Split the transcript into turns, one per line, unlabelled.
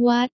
What?